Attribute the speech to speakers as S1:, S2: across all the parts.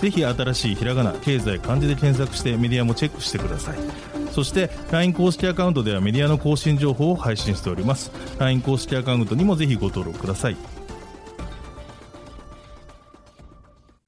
S1: ぜひ新しいひらがな経済漢字で検索してメディアもチェックしてください。そして LINE 公式アカウントではメディアの更新情報を配信しております。LINE 公式アカウントにもぜひご登録ください。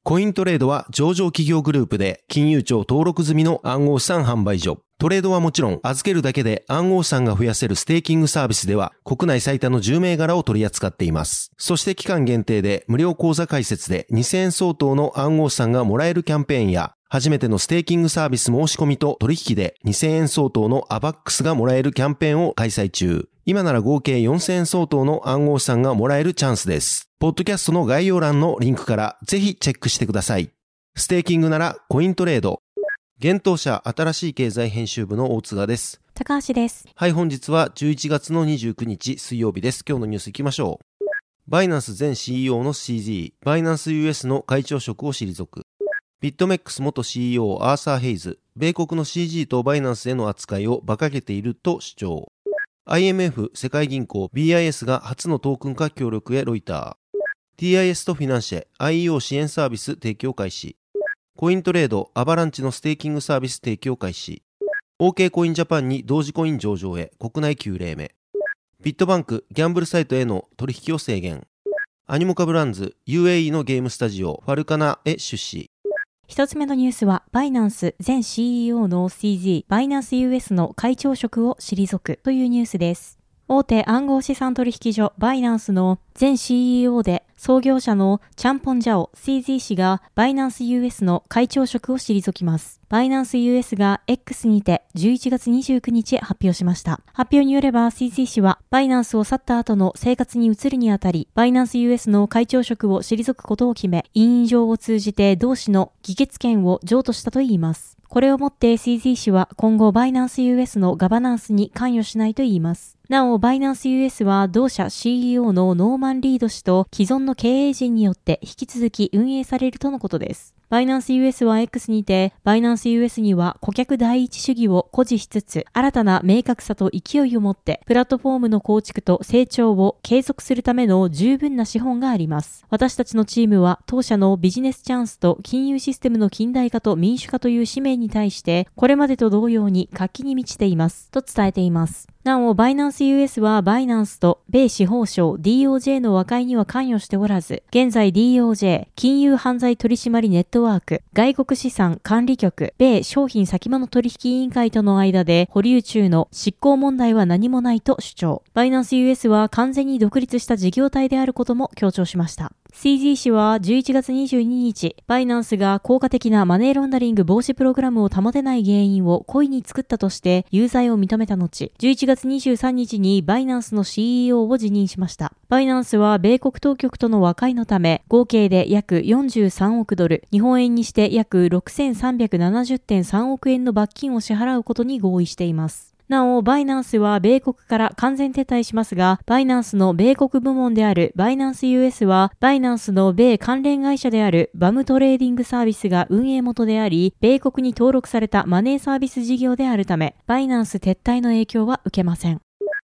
S2: コイントレードは上場企業グループで金融庁登録済みの暗号資産販売所。トレードはもちろん預けるだけで暗号資産が増やせるステーキングサービスでは国内最多の10銘柄を取り扱っています。そして期間限定で無料口座開設で2000円相当の暗号資産がもらえるキャンペーンや初めてのステーキングサービス申し込みと取引で2000円相当の AVAX がもらえるキャンペーンを開催中。今なら合計4000円相当の暗号資産がもらえるチャンスです。ポッドキャストの概要欄のリンクからぜひチェックしてください。ステーキングならコイントレード。現当社新しい経済編集部の大津賀です。
S3: 高橋です。
S2: はい、本日は11月の29日水曜日です。今日のニュース行きましょう。バイナンス前 CEO の CZ、バイナンス US の会長職を退く。ビットメックス元 CEO アーサー・ヘイズ、米国の CG とバイナンスへの扱いを馬鹿げていると主張。IMF 世界銀行 BIS が初のトークン化協力へロイター。TIS とフィナンシェ IEO 支援サービス提供開始。コイントレードアバランチのステーキングサービス提供開始。OK コインジャパンに同時コイン上場へ国内9例目。ビットバンクギャンブルサイトへの取引を制限。アニモカブランズ UAE のゲームスタジオファルカナへ出資。
S3: 一つ目のニュースは、バイナンス前 CEO の CZ、バイナンス US の会長職を退くというニュースです。大手暗号資産取引所バイナンスの前 CEO で創業者のチャンポンジャオ CZ 氏がバイナンス US の会長職を退きます。バイナンス US が X にて11月29日発表しました。発表によれば CZ 氏はバイナンスを去った後の生活に移るにあたり、バイナンス US の会長職を退くことを決め、委員状を通じて同氏の議決権を譲渡したといいます。これをもって CZ 氏は今後バイナンス US のガバナンスに関与しないといいます。なお、バイナンス US は同社 CEO のノーマン・リード氏と既存の経営陣によって引き続き運営されるとのことです。バイナンス US は X にて、バイナンス US には顧客第一主義を誇示しつつ、新たな明確さと勢いを持って、プラットフォームの構築と成長を継続するための十分な資本があります。私たちのチームは、当社のビジネスチャンスと金融システムの近代化と民主化という使命に対して、これまでと同様に活気に満ちています。と伝えています。なお、バイナンス US はバイナンスと米司法省 DOJ の和解には関与しておらず、現在 DOJ、金融犯罪取締ネットワーク、外国資産管理局、米商品先物取引委員会との間で保留中の執行問題は何もないと主張。バイナンス US は完全に独立した事業体であることも強調しました。CZ 氏は11月22日、バイナンスが効果的なマネーロンダリング防止プログラムを保てない原因を故意に作ったとして有罪を認めた後、11月23日にバイナンスの CEO を辞任しました。バイナンスは米国当局との和解のため、合計で約43億ドル、日本円にして約6370.3億円の罰金を支払うことに合意しています。なお、バイナンスは米国から完全撤退しますが、バイナンスの米国部門であるバイナンス US は、バイナンスの米関連会社であるバムトレーディングサービスが運営元であり、米国に登録されたマネーサービス事業であるため、バイナンス撤退の影響は受けません。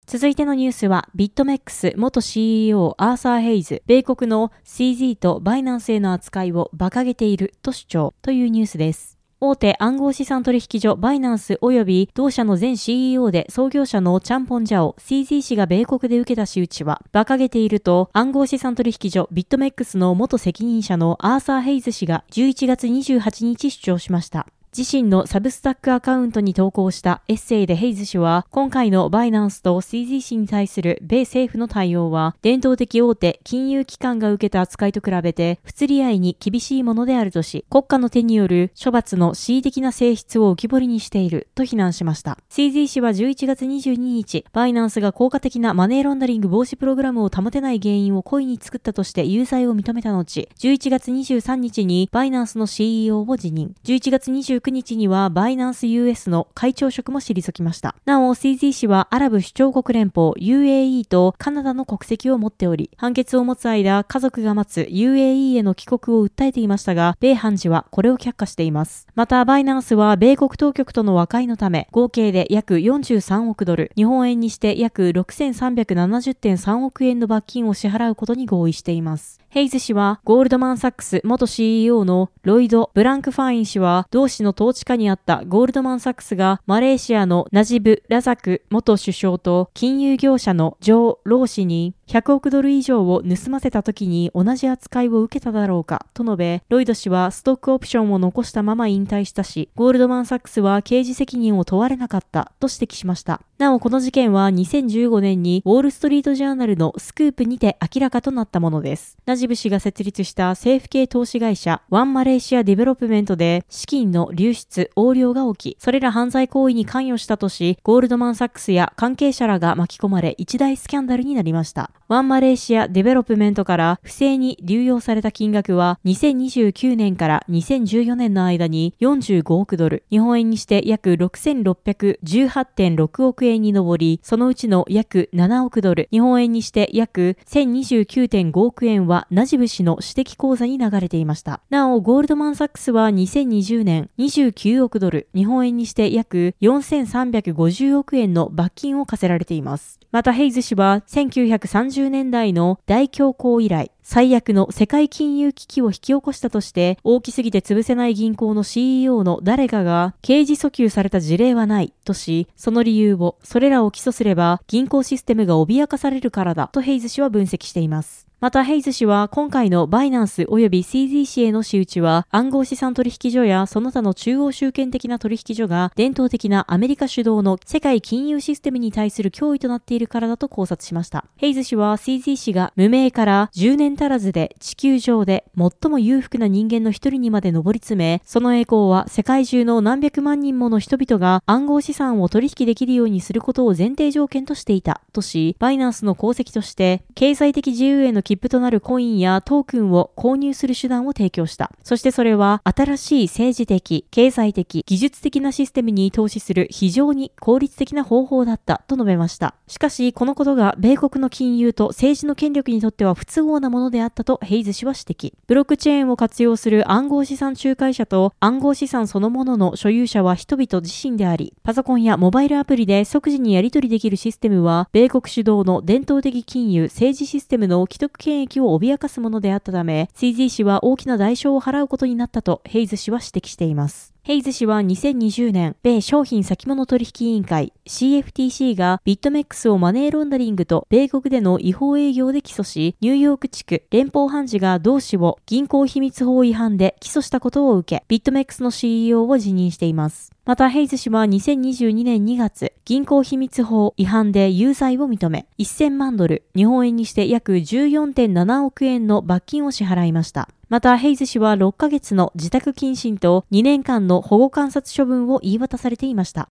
S3: 続いてのニュースは、ビットメックス元 CEO アーサー・ヘイズ、米国の CZ とバイナンスへの扱いを馬鹿げていると主張というニュースです。大手暗号資産取引所バイナンス及び同社の前 CEO で創業者のチャンポンジャオ CZ 氏が米国で受けた仕打ちは馬鹿げていると暗号資産取引所ビットメックスの元責任者のアーサー・ヘイズ氏が11月28日主張しました。自身のサブスタックアカウントに投稿したエッセイでヘイズ氏は、今回のバイナンスと CZ 氏に対する米政府の対応は、伝統的大手金融機関が受けた扱いと比べて、不釣り合いに厳しいものであるとし、国家の手による処罰の恣意的な性質を浮き彫りにしていると非難しました。CZ 氏は11月22日、バイナンスが効果的なマネーロンダリング防止プログラムを保てない原因を故意に作ったとして有罪を認めた後、11月23日にバイナンスの CEO を辞任。11月29 19日にはバイナンス US の会長職も退きました。なお、CZ 氏はアラブ首長国連邦 UAE とカナダの国籍を持っており、判決を持つ間、家族が待つ UAE への帰国を訴えていましたが、米判事はこれを却下しています。また、バイナンスは米国当局との和解のため、合計で約43億ドル、日本円にして約6370.3億円の罰金を支払うことに合意しています。ヘイズ氏は、ゴールドマンサックス元 CEO のロイド・ブランクファイン氏は、同氏の統治下にあったゴールドマンサックスが、マレーシアのナジブ・ラザク元首相と金融業者のジョー・ロー氏に、100億ドル以上を盗ませた時に同じ扱いを受けただろうかと述べ、ロイド氏はストックオプションを残したまま引退したし、ゴールドマンサックスは刑事責任を問われなかったと指摘しました。なおこの事件は2015年にウォールストリートジャーナルのスクープにて明らかとなったものです。ナジブ氏が設立した政府系投資会社ワンマレーシアディベロップメントで資金の流出、横領が起き、それら犯罪行為に関与したとし、ゴールドマンサックスや関係者らが巻き込まれ一大スキャンダルになりました。ワンマレーシアデベロップメントから不正に流用された金額は2009年から2014年の間に45億ドル、日本円にして約6618.6億円に上り、そのうちの約7億ドル、日本円にして約1029.5億円はナジブ氏の私的口座に流れていました。なお、ゴールドマンサックスは2020年29億ドル、日本円にして約4350億円の罰金を課せられています。またヘイズ氏は1930年代の大恐慌以来、最悪の世界金融危機を引き起こしたとして大きすぎて潰せない銀行の CEO の誰かが刑事訴求された事例はないとし、その理由をそれらを起訴すれば銀行システムが脅かされるからだとヘイズ氏は分析しています。また、ヘイズ氏は今回のバイナンス及び CZ 氏への仕打ちは暗号資産取引所やその他の中央集権的な取引所が伝統的なアメリカ主導の世界金融システムに対する脅威となっているからだと考察しました。ヘイズ氏は CZ 氏が無名から10年足らずで地球上で最も裕福な人間の一人にまで上り詰め、その栄光は世界中の何百万人もの人々が暗号資産を取引できるようにすることを前提条件としていたとし、バイナンスの功績として経済的自由への切符となるコインやトークンを購入する手段を提供した。そしてそれは新しい政治的、経済的、技術的なシステムに投資する非常に効率的な方法だったと述べました。しかし、このことが米国の金融と政治の権力にとっては不都合なものであったとヘイズ氏は指摘。ブロックチェーンを活用する暗号資産仲介者と暗号資産そのものの所有者は人々自身であり、パソコンやモバイルアプリで即時にやり取りできるシステムは、米国主導の伝統的金融政治システムの既得権益を脅かすものであったため、CZ 氏は大きな代償を払うことになったとヘイズ氏は指摘しています。ヘイズ氏は2020年、米商品先物取引委員会 CFTC がビットメックスをマネーロンダリングと米国での違法営業で起訴し、ニューヨーク地区連邦判事が同氏を銀行秘密法違反で起訴したことを受け、ビットメックスの CEO を辞任しています。また、ヘイズ氏は2022年2月、銀行秘密法違反で有罪を認め、1000万ドル、日本円にして約14.7億円の罰金を支払いました。また、ヘイズ氏は6ヶ月の自宅謹慎と2年間の保護観察処分を言い渡されていました。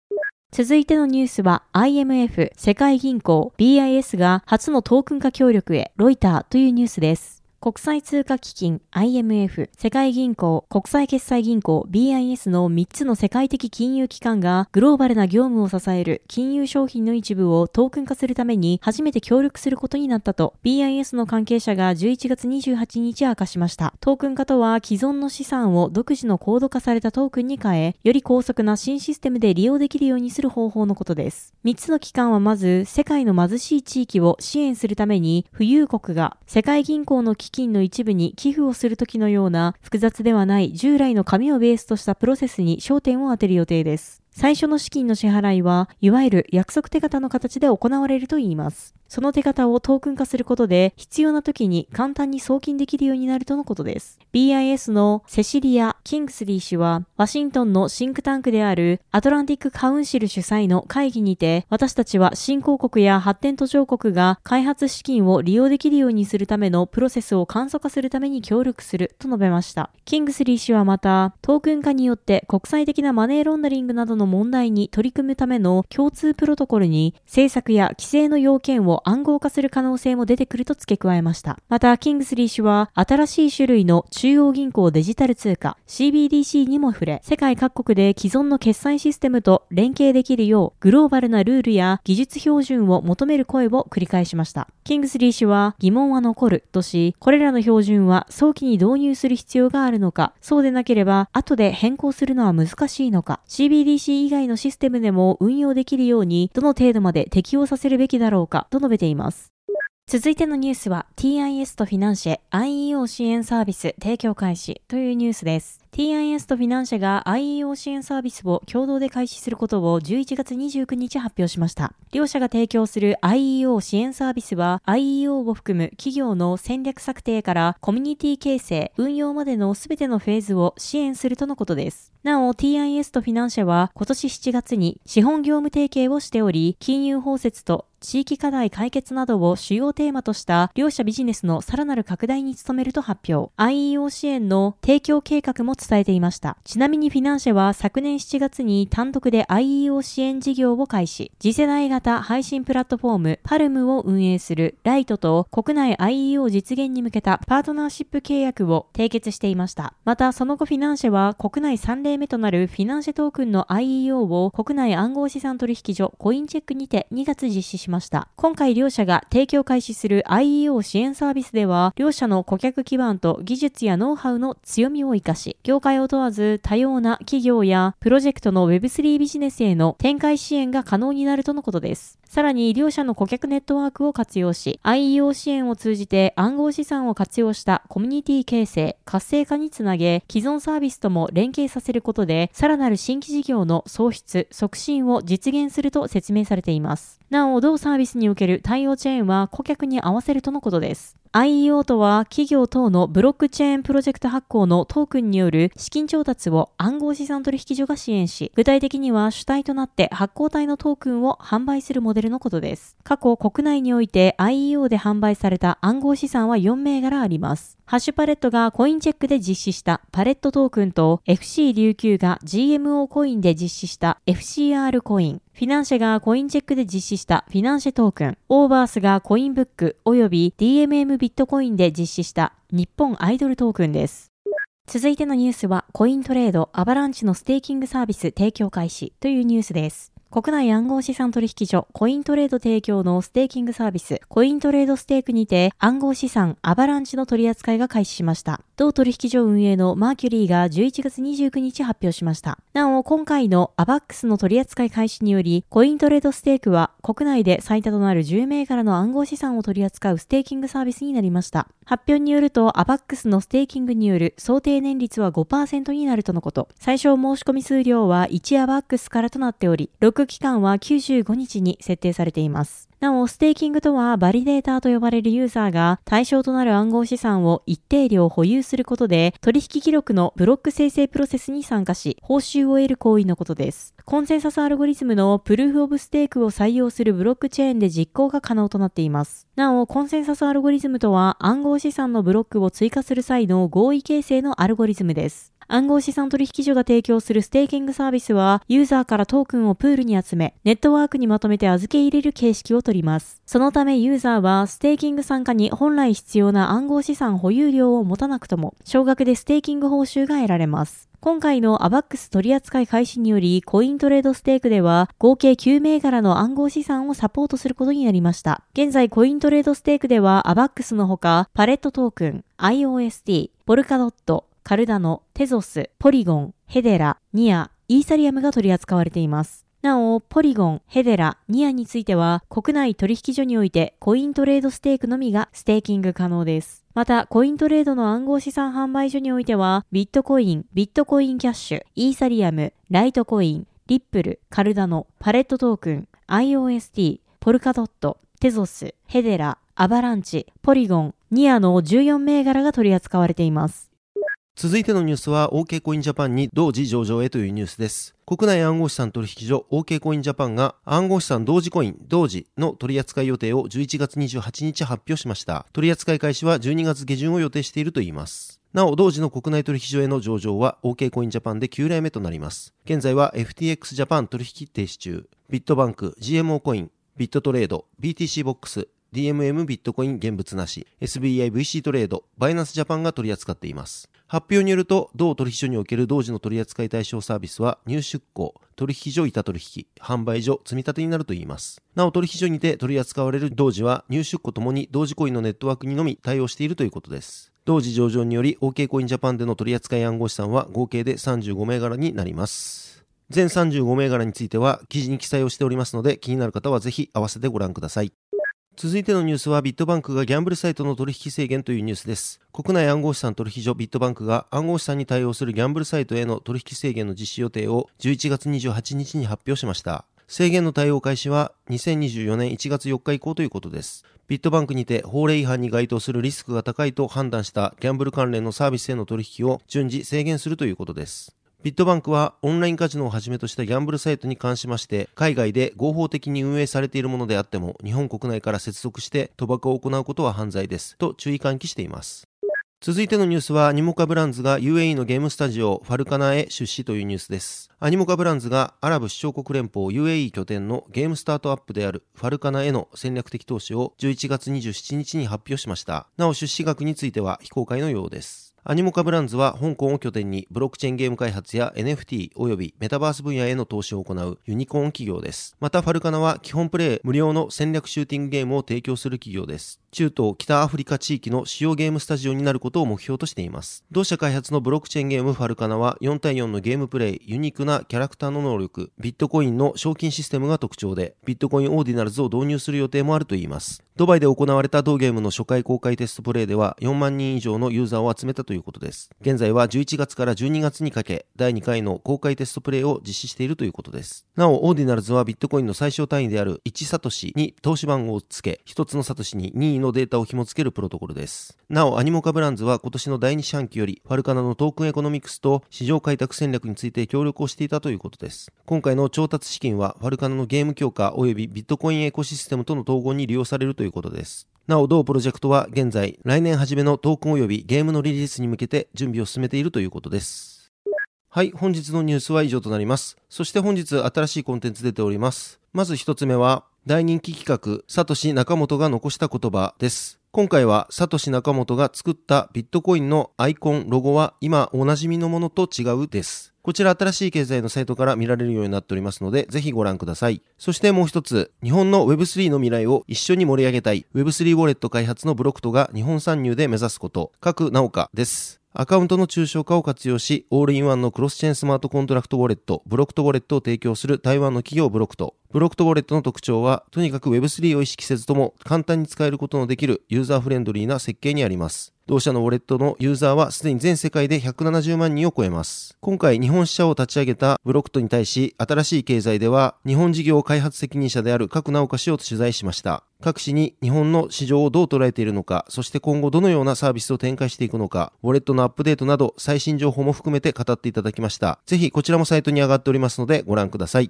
S3: 続いてのニュースは IMF 世界銀行 BIS が初のトークン化協力へロイターというニュースです。国際通貨基金 IMF、世界銀行、国際決済銀行 BIS の3つの世界的金融機関がグローバルな業務を支える金融商品の一部をトークン化するために初めて協力することになったと BIS の関係者が11月28日明かしました。トークン化とは既存の資産を独自のコード化されたトークンに変え、より高速な新システムで利用できるようにする方法のことです。3つの機関はまず世界の貧しい地域を支援するために富裕国が世界銀行の基金の一部に寄付をするときのような複雑ではない従来の紙をベースとしたプロセスに焦点を当てる予定です。最初の資金の支払いは、いわゆる約束手形の形で行われるといいます。その手形をトークン化することで、必要な時に簡単に送金できるようになるとのことです。BIS のセシリア・キングスリー氏は、ワシントンのシンクタンクであるアトランティックカウンシル主催の会議にて、私たちは新興国や発展途上国が開発資金を利用できるようにするためのプロセスを簡素化するために協力すると述べました。キングスリー氏はまた、トークン化によって国際的なマネーロンダリングなどのの問題に取り組むための共通プロトコルに政策や規制の要件を暗号化する可能性も出てくると付け加えました。また、キングスリー氏は新しい種類の中央銀行デジタル通貨 CBDC にも触れ、世界各国で既存の決済システムと連携できるようグローバルなルールや技術標準を求める声を繰り返しました。キングスリー氏は疑問は残るとし、これらの標準は早期に導入する必要があるのか、そうでなければ後で変更するのは難しいのか、CBDC 以外のシステムでも運用できるようにどの程度まで適用させるべきだろうかと述べています。続いてのニュースは TIS とフィナンシェ IEO 支援サービス提供開始というニュースです。TIS とフィナンシェが IEO 支援サービスを共同で開始することを11月29日発表しました。両社が提供する IEO 支援サービスは IEO を含む企業の戦略策定からコミュニティ形成、運用までのすべてのフェーズを支援するとのことです。なお TIS とフィナンシェは今年7月に資本業務提携をしており、金融包摂と地域課題解決などを主要テーマとした両社ビジネスのさらなる拡大に努めると発表。IEO 支援の提供計画も伝えていました。ちなみにフィナンシェは昨年7月に単独で IEO 支援事業を開始。次世代型配信プラットフォームパルムを運営するライトと国内 IEO 実現に向けたパートナーシップ契約を締結していました。またその後フィナンシェは国内3例目となるフィナンシェトークンの IEO を国内暗号資産取引所コインチェックにて2月実施しました。今回両社が提供開始する IEO 支援サービスでは、両社の顧客基盤と技術やノウハウの強みを活かし、業界を問わず多様な企業やプロジェクトの Web3 ビジネスへの展開支援が可能になるとのことです。さらに、両社の顧客ネットワークを活用し、IEO 支援を通じて暗号資産を活用したコミュニティ形成、活性化につなげ、既存サービスとも連携させることで、さらなる新規事業の創出、促進を実現すると説明されています。なお、同サービスにおける対応チェーンは顧客に合わせるとのことです。IEO とは企業等のブロックチェーンプロジェクト発行のトークンによる資金調達を暗号資産取引所が支援し、具体的には主体となって発行体のトークンを販売するモデルのことです。過去国内において IEO で販売された暗号資産は4銘柄あります。ハッシュパレットがコインチェックで実施したパレットトークンと FC 琉球が GMO コインで実施した FCR コイン、フィナンシェがコインチェックで実施したフィナンシェトークン、オーバースがコインブック及び DMM ビットコインで実施した日本アイドルトークンです。続いてのニュースは、コイントレードアバランチのステーキングサービス提供開始というニュースです。国内暗号資産取引所コイントレード提供のステーキングサービスコイントレードステークにて暗号資産アバランチの取り扱いが開始しました。同取引所運営のマーキュリーが11月29日発表しました。なお、今回の AVAX の取扱い開始により、コイントレードステークは国内で最多となる10銘柄の暗号資産を取り扱うステーキングサービスになりました。発表によると、 AVAX のステーキングによる想定年率は5%になるとのこと。最小申し込み数量は1AVAX からとなっており、ロック期間は95日に設定されています。なお、ステーキングとは、バリデーターと呼ばれるユーザーが対象となる暗号資産を一定量保有することで、取引記録のブロック生成プロセスに参加し、報酬を得る行為のことです。コンセンサスアルゴリズムのプルーフオブステークを採用するブロックチェーンで実行が可能となっています。なお、コンセンサスアルゴリズムとは、暗号資産のブロックを追加する際の合意形成のアルゴリズムです。暗号資産取引所が提供するステーキングサービスは、ユーザーからトークンをプールに集め、ネットワークにまとめて預け入れる形式をとります。そのためユーザーは、ステーキング参加に本来必要な暗号資産保有量を持たなくとも、少額でステーキング報酬が得られます。今回のアバックス取扱い開始により、コイントレードステークでは、合計9銘柄の暗号資産をサポートすることになりました。現在、コイントレードステークでは、アバックスのほか、パレットトークン、IOST、ポルカドット、カルダノ、テゾス、ポリゴン、ヘデラ、ニア、イーサリアムが取り扱われています。なお、ポリゴン、ヘデラ、ニアについては、国内取引所においてコイントレードステークのみがステーキング可能です。また、コイントレードの暗号資産販売所においては、ビットコイン、ビットコインキャッシュ、イーサリアム、ライトコイン、リップル、カルダノ、パレットトークン、IOST、ポルカドット、テゾス、ヘデラ、アバランチ、ポリゴン、ニアの14銘柄が取り扱われています。
S2: 続いてのニュースは OK コインジャパンに同時上場へというニュースです。国内暗号資産取引所 OK コインジャパンが暗号資産同時コイン同時の取扱い予定を11月28日発表しました。取扱い開始は12月下旬を予定しているといいます。なお、同時の国内取引所への上場は OK コインジャパンで9例目となります。現在は FTX ジャパン取引停止中、ビットバンク、GMO コイン、ビットトレード、BTC ボックス、DMM ビットコイン現物なし、SBIVC トレード、バイナンスジャパンが取り扱っています。発表によると、同取引所における同時の取扱い対象サービスは、入出庫、取引所板取引、販売所、積み立てになるといいます。なお、取引所にて取り扱われる同時は、入出庫ともに同時コインのネットワークにのみ対応しているということです。同時上場により、OK コインジャパンでの取扱い暗号資産は合計で35銘柄になります。全35銘柄については記事に記載をしておりますので気になる方はぜひ合わせてご覧ください。続いてのニュースはビットバンクがギャンブルサイトの取引制限というニュースです。国内暗号資産取引所ビットバンクが暗号資産に対応するギャンブルサイトへの取引制限の実施予定を11月28日に発表しました。制限の対応開始は2024年1月4日以降ということです。ビットバンクにて法令違反に該当するリスクが高いと判断したギャンブル関連のサービスへの取引を順次制限するということです。ビットバンクはオンラインカジノをはじめとしたギャンブルサイトに関しまして海外で合法的に運営されているものであっても日本国内から接続して賭博を行うことは犯罪です。と注意喚起しています。続いてのニュースはアニモカブランズが UAE のゲームスタジオファルカナへ出資というニュースです。アニモカブランズがアラブ首長国連邦 UAE 拠点のゲームスタートアップであるファルカナへの戦略的投資を11月27日に発表しました。なお出資額については非公開のようです。アニモカブランズは香港を拠点にブロックチェーンゲーム開発や NFT 及びメタバース分野への投資を行うユニコーン企業です。またファルカナは基本プレイ無料の戦略シューティングゲームを提供する企業です。中東北アフリカ地域の主要ゲームスタジオになることを目標としています。同社開発のブロックチェーンゲームファルカナは4対4のゲームプレイ、ユニークなキャラクターの能力、ビットコインの賞金システムが特徴で、ビットコインオーディナルズを導入する予定もあるといいます。ドバイで行われた同ゲームの初回公開テストプレイでは4万人以上のユーザーを集めたということです。現在は11月から12月にかけ、第2回の公開テストプレイを実施しているということです。なお、オーディナルズはビットコインの最小単位である1サトシに通し番号をつけ、1つのサトシに任意のデータを紐付けるプロトコルです。なお、アニモカブランズは今年の第2四半期より、ファルカナのトークンエコノミクスと市場開拓戦略について協力をしていたということです。今回の調達資金は、ファルカナのゲーム強化及びビットコインエコシステムとの統合に利用されるということです。なお、同プロジェクトは現在、来年初めのトークン及びゲームのリリースに向けて準備を進めているということです。はい、本日のニュースは以上となります。そして本日新しいコンテンツ出ております。まず一つ目は、大人気企画、サトシ中本が残した言葉です。今回はサトシ中本が作ったビットコインのアイコン、ロゴは今おなじみのものと違うです。こちら新しい経済のサイトから見られるようになっておりますので、ぜひご覧ください。そしてもう一つ、日本の Web3 の未来を一緒に盛り上げたい Web3 ウォレット開発のブロクトが日本参入で目指すこと、角直岡です。アカウントの抽象化を活用し、オールインワンのクロスチェーンスマートコントラクトウォレット、ブロクトウォレットを提供する台湾の企業ブロクト。ブロクトウォレットの特徴は、とにかく Web3 を意識せずとも簡単に使えることのできるユーザーフレンドリーな設計にあります。同社のウォレットのユーザーはすでに全世界で170万人を超えます。今回日本支社を立ち上げたブロクトに対し、新しい経済では日本事業開発責任者である角直岡氏を取材しました。角氏に日本の市場をどう捉えているのか、そして今後どのようなサービスを展開していくのか、ウォレットのアップデートなど最新情報も含めて語っていただきました。ぜひこちらもサイトに上がっておりますのでご覧ください。